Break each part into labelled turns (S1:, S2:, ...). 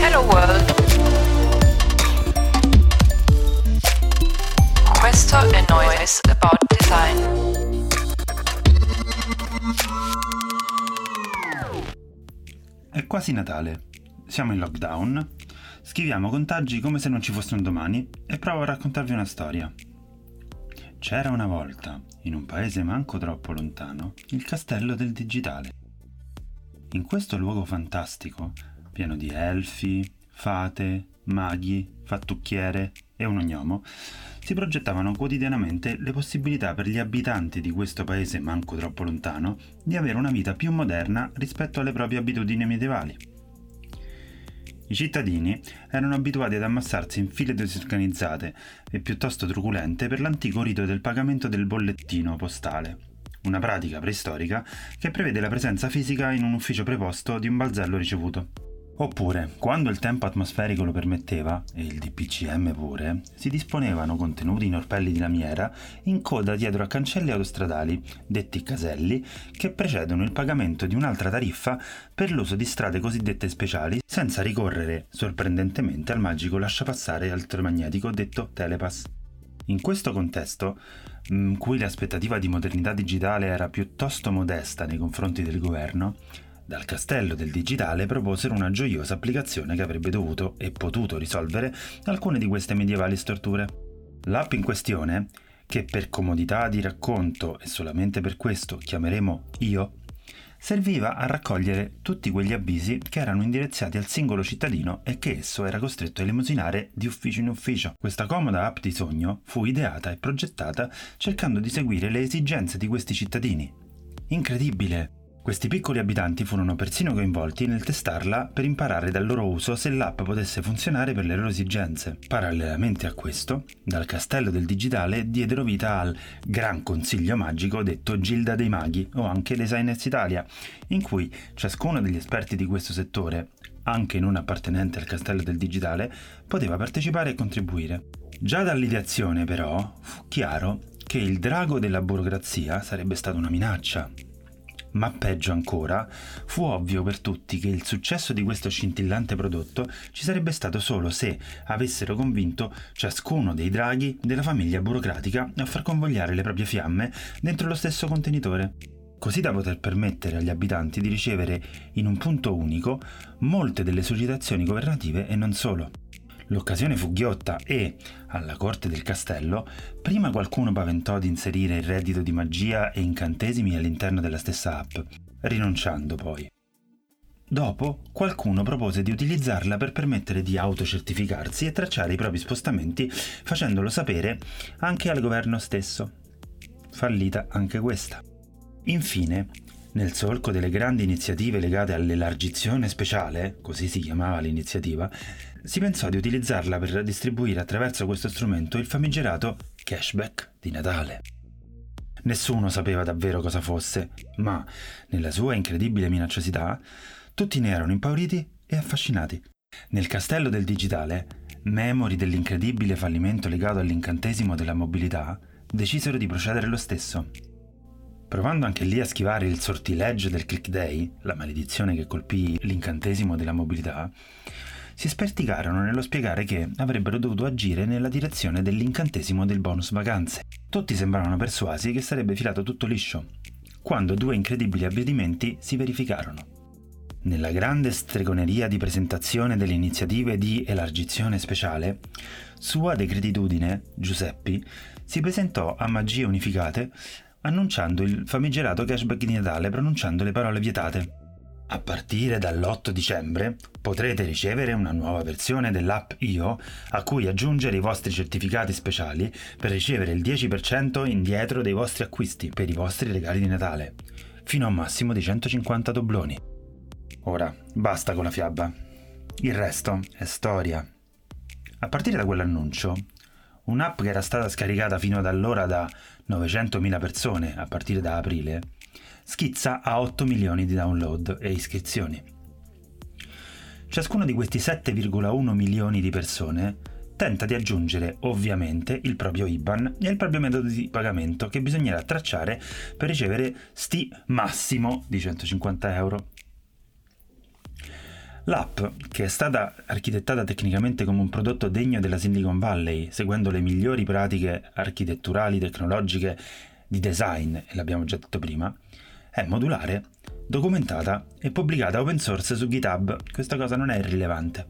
S1: Hello World. Questo è Noise About Design.
S2: È quasi Natale. Siamo in lockdown. Scriviamo contagi come se non ci fosse un domani e provo a raccontarvi una storia. C'era una volta, in un paese manco troppo lontano, il castello del digitale. In questo luogo fantastico, pieno di elfi, fate, maghi, fattucchiere e un ognomo, si progettavano quotidianamente le possibilità per gli abitanti di questo paese manco troppo lontano di avere una vita più moderna rispetto alle proprie abitudini medievali. I cittadini erano abituati ad ammassarsi in file disorganizzate e piuttosto truculente per l'antico rito del pagamento del bollettino postale, una pratica preistorica che prevede la presenza fisica in un ufficio preposto di un balzello ricevuto. Oppure, quando il tempo atmosferico lo permetteva, e il DPCM pure, si disponevano contenuti in orpelli di lamiera in coda dietro a cancelli autostradali, detti caselli, che precedono il pagamento di un'altra tariffa per l'uso di strade cosiddette speciali, senza ricorrere, sorprendentemente, al magico lasciapassare elettromagnetico detto telepass. In questo contesto, in cui l'aspettativa di modernità digitale era piuttosto modesta nei confronti del governo, dal castello del digitale proposero una gioiosa applicazione che avrebbe dovuto e potuto risolvere alcune di queste medievali storture. L'app in questione, che per comodità di racconto e solamente per questo chiameremo Io, serviva a raccogliere tutti quegli avvisi che erano indirizzati al singolo cittadino e che esso era costretto a elemosinare di ufficio in ufficio. Questa comoda app di sogno fu ideata e progettata cercando di seguire le esigenze di questi cittadini. Incredibile! Questi piccoli abitanti furono persino coinvolti nel testarla per imparare dal loro uso se l'app potesse funzionare per le loro esigenze. Parallelamente a questo, dal castello del digitale diedero vita al Gran Consiglio Magico detto Gilda dei Maghi o anche Designers Italia, in cui ciascuno degli esperti di questo settore, anche non appartenente al castello del digitale, poteva partecipare e contribuire. Già dall'ideazione però fu chiaro che il drago della burocrazia sarebbe stata una minaccia, ma peggio ancora, fu ovvio per tutti che il successo di questo scintillante prodotto ci sarebbe stato solo se avessero convinto ciascuno dei draghi della famiglia burocratica a far convogliare le proprie fiamme dentro lo stesso contenitore, così da poter permettere agli abitanti di ricevere in un punto unico molte delle sollecitazioni governative e non solo. L'occasione fu ghiotta e, alla corte del castello, prima qualcuno paventò di inserire il reddito di magia e incantesimi all'interno della stessa app, rinunciando poi. Dopo, qualcuno propose di utilizzarla per permettere di autocertificarsi e tracciare i propri spostamenti, facendolo sapere anche al governo stesso. Fallita anche questa. Infine, nel solco delle grandi iniziative legate all'elargizione speciale, così si chiamava l'iniziativa, si pensò di utilizzarla per distribuire attraverso questo strumento il famigerato cashback di Natale. Nessuno sapeva davvero cosa fosse, ma, nella sua incredibile minacciosità, tutti ne erano impauriti e affascinati. Nel castello del digitale, memori dell'incredibile fallimento legato all'incantesimo della mobilità, decisero di procedere lo stesso. Provando anche lì a schivare il sortileggio del click day, la maledizione che colpì l'incantesimo della mobilità, si sperticarono nello spiegare che avrebbero dovuto agire nella direzione dell'incantesimo del bonus vacanze. Tutti sembravano persuasi che sarebbe filato tutto liscio, quando due incredibili avvenimenti si verificarono. Nella grande stregoneria di presentazione delle iniziative di elargizione speciale, sua decretitudine, Giuseppi, si presentò a Magie Unificate annunciando il famigerato cashback di Natale pronunciando le parole vietate. A partire dall'8 dicembre potrete ricevere una nuova versione dell'app Io a cui aggiungere i vostri certificati speciali per ricevere il 10% indietro dei vostri acquisti per i vostri regali di Natale, fino a un massimo di 150 dobloni. Ora, basta con la fiaba. Il resto è storia. A partire da quell'annuncio, un'app che era stata scaricata fino ad allora da 900.000 persone a partire da aprile, schizza a 8 milioni di download e iscrizioni. Ciascuno di questi 7,1 milioni di persone tenta di aggiungere ovviamente il proprio IBAN e il proprio metodo di pagamento che bisognerà tracciare per ricevere sti massimo di 150 euro. L'app, che è stata architettata tecnicamente come un prodotto degno della Silicon Valley, seguendo le migliori pratiche architetturali, tecnologiche, di design, e l'abbiamo già detto prima, è modulare, documentata e pubblicata open source su GitHub. Questa cosa non è irrilevante.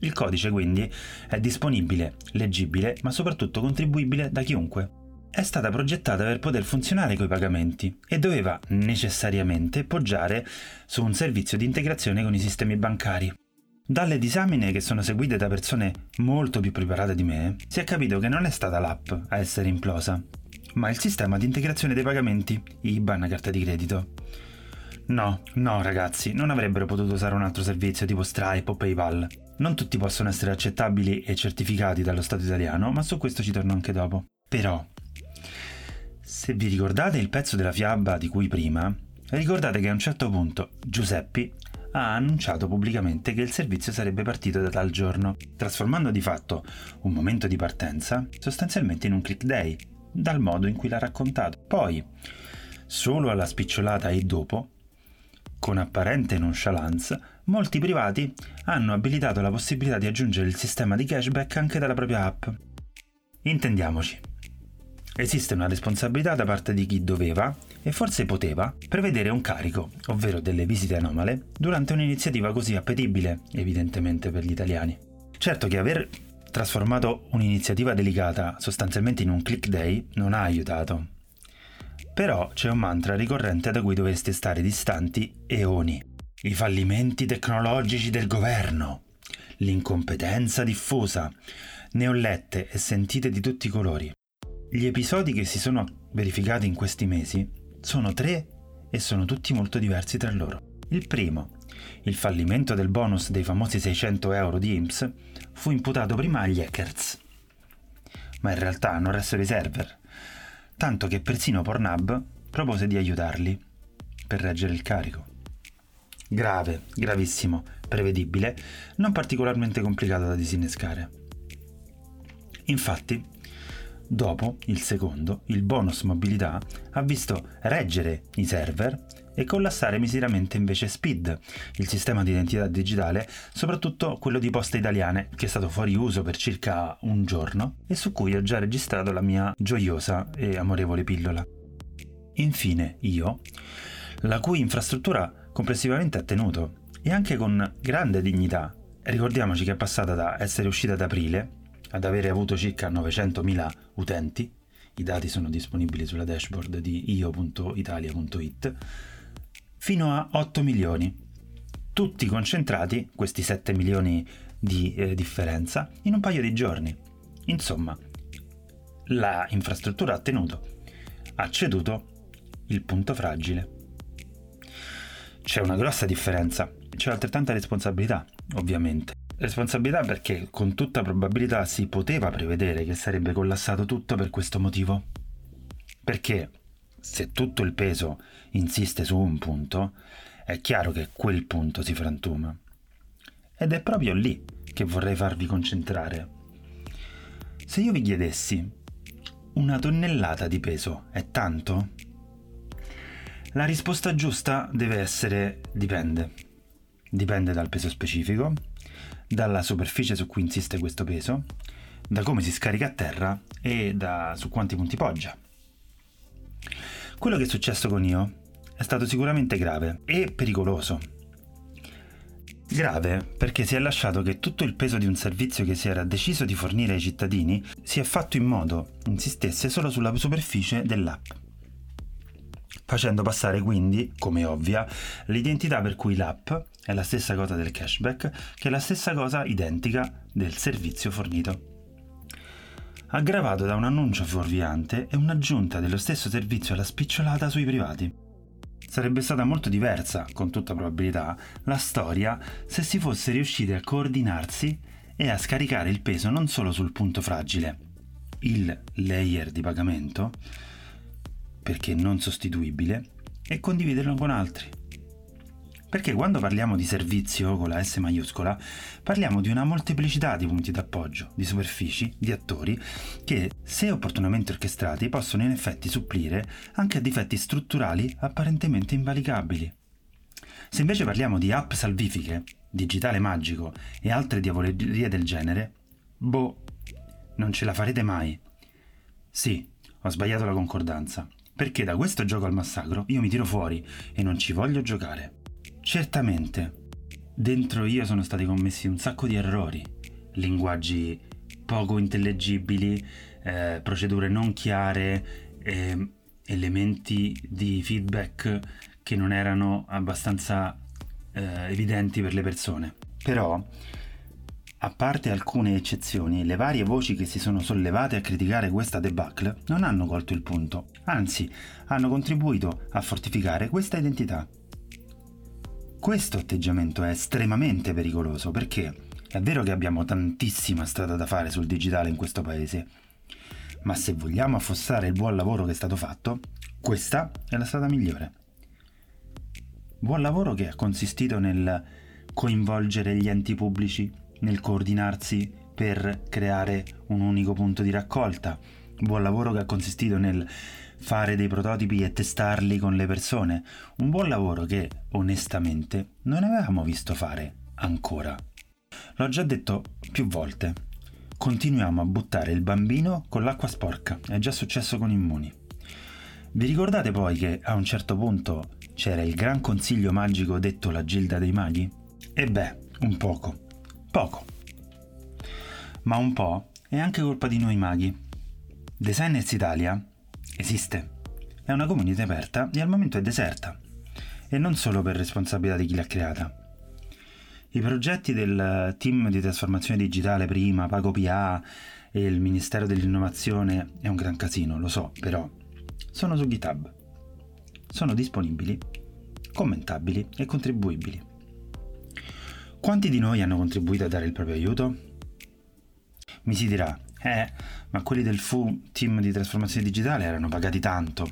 S2: Il codice quindi è disponibile, leggibile, ma soprattutto contribuibile da chiunque. È stata progettata per poter funzionare coi pagamenti e doveva necessariamente poggiare su un servizio di integrazione con i sistemi bancari. Dalle disamine che sono seguite da persone molto più preparate di me, si è capito che non è stata l'app a essere implosa, ma il sistema di integrazione dei pagamenti, IBAN, carta di credito. No, no ragazzi, non avrebbero potuto usare un altro servizio tipo Stripe o PayPal. Non tutti possono essere accettabili e certificati dallo Stato italiano, ma su questo ci torno anche dopo. Però, se vi ricordate il pezzo della fiaba di cui prima, ricordate che a un certo punto Giuseppi ha annunciato pubblicamente che il servizio sarebbe partito da tal giorno, trasformando di fatto un momento di partenza sostanzialmente in un click day, dal modo in cui l'ha raccontato. Poi, solo alla spicciolata e dopo, con apparente nonchalance, molti privati hanno abilitato la possibilità di aggiungere il sistema di cashback anche dalla propria app. Intendiamoci. Esiste una responsabilità da parte di chi doveva, e forse poteva, prevedere un carico, ovvero delle visite anomale, durante un'iniziativa così appetibile, evidentemente per gli italiani. Certo che aver trasformato un'iniziativa delicata sostanzialmente in un click day non ha aiutato, però c'è un mantra ricorrente da cui dovreste stare distanti eoni. I fallimenti tecnologici del governo, l'incompetenza diffusa, ne ho lette e sentite di tutti i colori. Gli episodi che si sono verificati in questi mesi sono tre e sono tutti molto diversi tra loro. Il primo, il fallimento del bonus dei famosi 600 euro di IMSS, fu imputato prima agli hackers. Ma in realtà non restano i server, tanto che persino Pornhub propose di aiutarli per reggere il carico. Grave, gravissimo, prevedibile, non particolarmente complicato da disinnescare. Infatti, dopo il secondo, il bonus mobilità ha visto reggere i server e collassare miseramente invece Speed, il sistema di identità digitale, soprattutto quello di Poste Italiane, che è stato fuori uso per circa un giorno e su cui ho già registrato la mia gioiosa e amorevole pillola. Infine io, la cui infrastruttura complessivamente ha tenuto, e anche con grande dignità. Ricordiamoci che è passata da essere uscita ad aprile ad avere avuto circa 900.000 utenti, i dati sono disponibili sulla dashboard di io.italia.it, fino a 8 milioni, tutti concentrati, questi 7 milioni di eh, differenza, in un paio di giorni. Insomma, la infrastruttura ha tenuto, ha ceduto il punto fragile. C'è una grossa differenza, c'è altrettanta responsabilità, ovviamente. Responsabilità perché con tutta probabilità si poteva prevedere che sarebbe collassato tutto per questo motivo. Perché se tutto il peso insiste su un punto, è chiaro che quel punto si frantuma. Ed è proprio lì che vorrei farvi concentrare. Se io vi chiedessi, una tonnellata di peso è tanto? La risposta giusta deve essere dipende. Dipende dal peso specifico, dalla superficie su cui insiste questo peso, da come si scarica a terra e da su quanti punti poggia. Quello che è successo con io è stato sicuramente grave e pericoloso. Grave perché si è lasciato che tutto il peso di un servizio che si era deciso di fornire ai cittadini si è fatto in modo insistesse solo sulla superficie dell'app, facendo passare quindi, come ovvia, l'identità per cui l'app è la stessa cosa del cashback, che è la stessa cosa identica del servizio fornito aggravato da un annuncio fuorviante e un'aggiunta dello stesso servizio alla spicciolata sui privati. Sarebbe stata molto diversa, con tutta probabilità, la storia se si fosse riusciti a coordinarsi e a scaricare il peso non solo sul punto fragile, il layer di pagamento, perché non sostituibile, e condividerlo con altri. Perché quando parliamo di servizio con la S maiuscola, parliamo di una molteplicità di punti d'appoggio, di superfici, di attori, che, se opportunamente orchestrati, possono in effetti supplire anche a difetti strutturali apparentemente invalicabili. Se invece parliamo di app salvifiche, digitale magico e altre diavolerie del genere, boh, non ce la farete mai. Sì, ho sbagliato la concordanza, perché da questo gioco al massacro io mi tiro fuori e non ci voglio giocare. Certamente, dentro io sono stati commessi un sacco di errori, linguaggi poco intellegibili, eh, procedure non chiare, eh, elementi di feedback che non erano abbastanza eh, evidenti per le persone. Però, a parte alcune eccezioni, le varie voci che si sono sollevate a criticare questa debacle non hanno colto il punto, anzi hanno contribuito a fortificare questa identità. Questo atteggiamento è estremamente pericoloso perché è vero che abbiamo tantissima strada da fare sul digitale in questo paese, ma se vogliamo affossare il buon lavoro che è stato fatto, questa è la strada migliore. Buon lavoro che ha consistito nel coinvolgere gli enti pubblici, nel coordinarsi per creare un unico punto di raccolta. Buon lavoro che ha consistito nel fare dei prototipi e testarli con le persone. Un buon lavoro che, onestamente, non avevamo visto fare ancora. L'ho già detto più volte. Continuiamo a buttare il bambino con l'acqua sporca. È già successo con Immuni. Vi ricordate poi che a un certo punto c'era il gran consiglio magico detto la Gilda dei Maghi? E beh, un poco. Poco. Ma un po' è anche colpa di noi maghi. Designers Italia esiste. È una comunità aperta e al momento è deserta. E non solo per responsabilità di chi l'ha creata. I progetti del team di trasformazione digitale prima, Pago PA e il Ministero dell'Innovazione è un gran casino, lo so, però sono su GitHub sono disponibili, commentabili e contribuibili. Quanti di noi hanno contribuito a dare il proprio aiuto? Mi si dirà, eh, ma quelli del FU team di trasformazione digitale erano pagati tanto.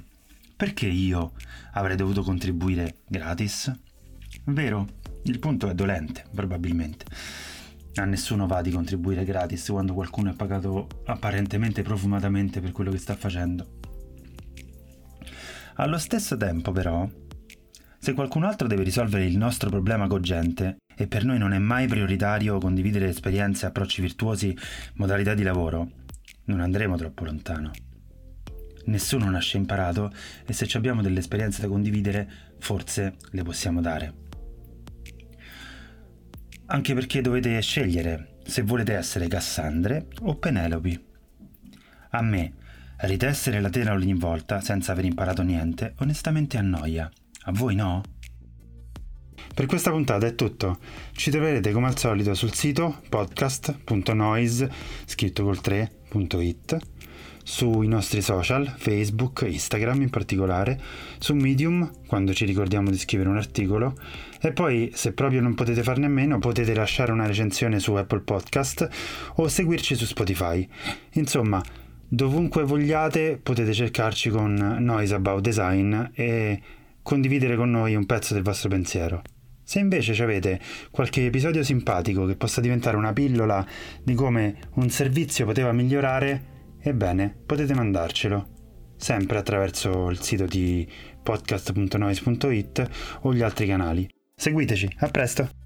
S2: Perché io avrei dovuto contribuire gratis? Vero, il punto è dolente, probabilmente. A nessuno va di contribuire gratis quando qualcuno è pagato apparentemente profumatamente per quello che sta facendo. Allo stesso tempo, però, se qualcun altro deve risolvere il nostro problema cogente, e per noi non è mai prioritario condividere esperienze, approcci virtuosi, modalità di lavoro, non andremo troppo lontano. Nessuno nasce imparato e se abbiamo delle esperienze da condividere, forse le possiamo dare. Anche perché dovete scegliere se volete essere Cassandre o Penelope. A me, Ritessere la tela ogni volta senza aver imparato niente, onestamente annoia. A voi no? Per questa puntata è tutto. Ci troverete come al solito sul sito podcast.noise scritto col 3.it sui nostri social, Facebook, Instagram in particolare, su Medium quando ci ricordiamo di scrivere un articolo e poi se proprio non potete farne a meno potete lasciare una recensione su Apple Podcast o seguirci su Spotify. Insomma, Dovunque vogliate potete cercarci con Noise About Design e condividere con noi un pezzo del vostro pensiero. Se invece avete qualche episodio simpatico che possa diventare una pillola di come un servizio poteva migliorare, ebbene, potete mandarcelo, sempre attraverso il sito di podcast.noise.it o gli altri canali. Seguiteci, a presto!